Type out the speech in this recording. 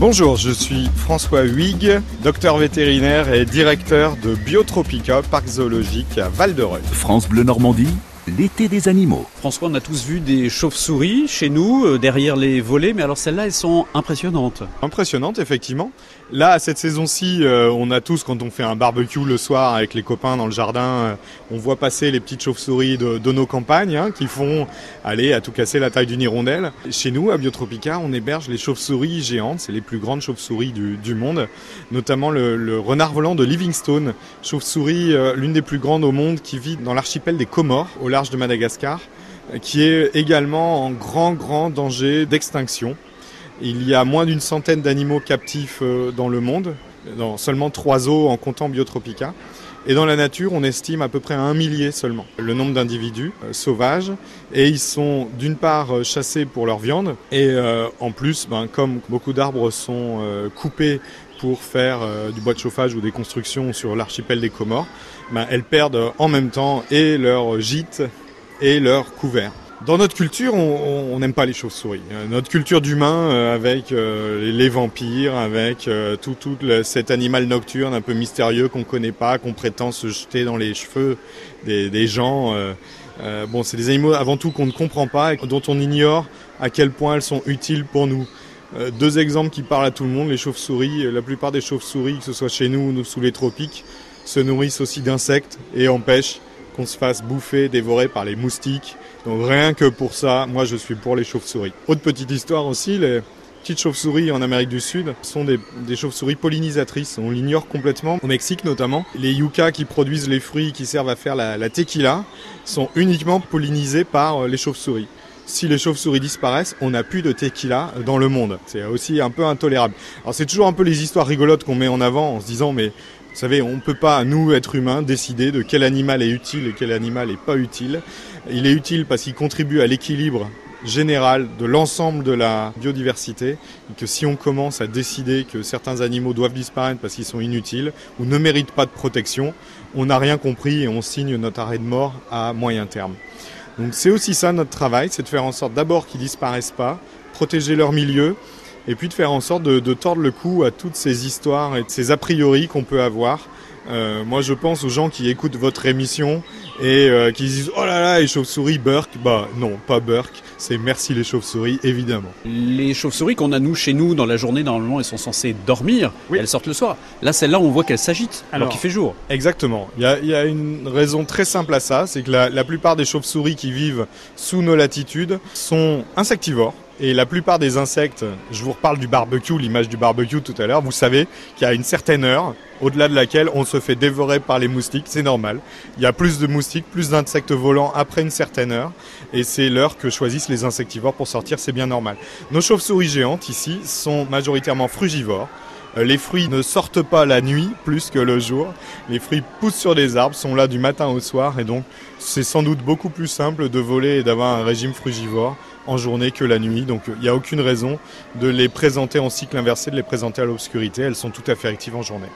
Bonjour, je suis François Huyghe, docteur vétérinaire et directeur de Biotropica, parc zoologique à Val-de-Reuil. France Bleu Normandie, l'été des animaux. François, on a tous vu des chauves-souris chez nous, euh, derrière les volets, mais alors celles-là, elles sont impressionnantes. Impressionnantes, effectivement. Là, à cette saison-ci, euh, on a tous, quand on fait un barbecue le soir avec les copains dans le jardin, euh, on voit passer les petites chauves-souris de, de, nos campagnes hein, qui font aller à tout casser la taille d'une hirondelle. Chez nous, à Biotropica, on héberge les chauves-souris géantes, c'est les plus grandes chauves-souris du, du, monde, notamment le, le, renard volant de Livingstone, chauve-souris euh, l'une des plus grandes au monde qui vit dans l'archipel des Comores, au large de Madagascar, qui est également en grand, grand danger d'extinction. Il y a moins d'une centaine d'animaux captifs euh, dans le monde, seulement trois zoos en comptant Biotropica. Et dans la nature, on estime à peu près un millier seulement le nombre d'individus euh, sauvages. Et ils sont d'une part euh, chassés pour leur viande, et euh, en plus, ben, comme beaucoup d'arbres sont coupés pour faire du bois de chauffage ou des constructions sur l'archipel des Comores, ben, elles perdent en même temps et leur gîte et leur couvert. Dans notre culture, on n'aime pas les chauves-souris. Notre culture d'humain, euh, avec euh, les vampires, avec euh, tout, tout cet animal nocturne un peu mystérieux qu'on connaît pas, qu'on prétend se jeter dans les cheveux des, des gens. bon, c'est des animaux avant tout qu'on ne comprend pas et dont on ignore à quel point elles sont utiles pour nous. deux exemples qui parlent à tout le monde les chauves-souris. La plupart des chauves-souris, que ce soit chez nous ou sous les tropiques, se nourrissent aussi d'insectes et empêchent se fasse bouffer, dévorer par les moustiques. Donc rien que pour ça, moi je suis pour les chauves-souris. Autre petite histoire aussi, les petites chauves-souris en Amérique du Sud sont des, chauves-souris pollinisatrices. On l'ignore complètement, au Mexique notamment. Les yuccas qui produisent les fruits qui servent à faire la, la tequila sont uniquement pollinisés par les chauves-souris si les chauves-souris disparaissent, on n'a plus de tequila dans le monde. C'est aussi un peu intolérable. Alors c'est toujours un peu les histoires rigolotes qu'on met en avant en se disant mais vous savez, on ne peut pas, nous, êtres humains, décider de quel animal est utile et quel animal n'est pas utile. Il est utile parce qu'il contribue à l'équilibre général de l'ensemble de la biodiversité et que si on commence à décider que certains animaux doivent disparaître parce qu'ils sont inutiles ou ne méritent pas de protection, on n'a rien compris et on signe notre arrêt de mort à moyen terme. C'est aussi ça notre travail, c'est de faire en sorte d'abord qu'ils disparaissent pas, protéger leur milieu, et puis de faire en sorte de, de tordre le cou à toutes ces histoires et ces a priori qu'on peut avoir. Euh, moi je pense aux gens qui écoutent votre émission et euh, qui disent oh là là les chauves-souris Burke. Bah non pas Burke. C'est merci les chauves-souris évidemment. Les chauves-souris qu'on a nous chez nous dans la journée normalement elles sont censées dormir. Oui. elles sortent le soir. Là celle-là on voit qu'elles s'agitent alors, alors qu'il fait jour. exactement. Il y, a, il y, a, une raison très simple à ça c'est que la, la plupart des chauves-souris qui vivent sous nos latitudes sont insectivores et la plupart des insectes, je vous reparle du barbecue, l'image du barbecue tout à l'heure, vous savez qu'il y a une certaine heure au-delà de laquelle on se fait dévorer par les moustiques, c'est normal. Il y a plus de moustiques, plus d'insectes volants après une certaine heure, et c'est l'heure que choisissent les insectivores pour sortir, c'est bien normal. Nos chauves-souris géantes ici sont majoritairement frugivores. Les fruits ne sortent pas la nuit plus que le jour. Les fruits poussent sur des arbres, sont là du matin au soir et donc c'est sans doute beaucoup plus simple de voler et d'avoir un régime frugivore en journée que la nuit. Donc il n'y a aucune raison de les présenter en cycle inversé, de les présenter à l'obscurité. Elles sont tout à fait actives en journée.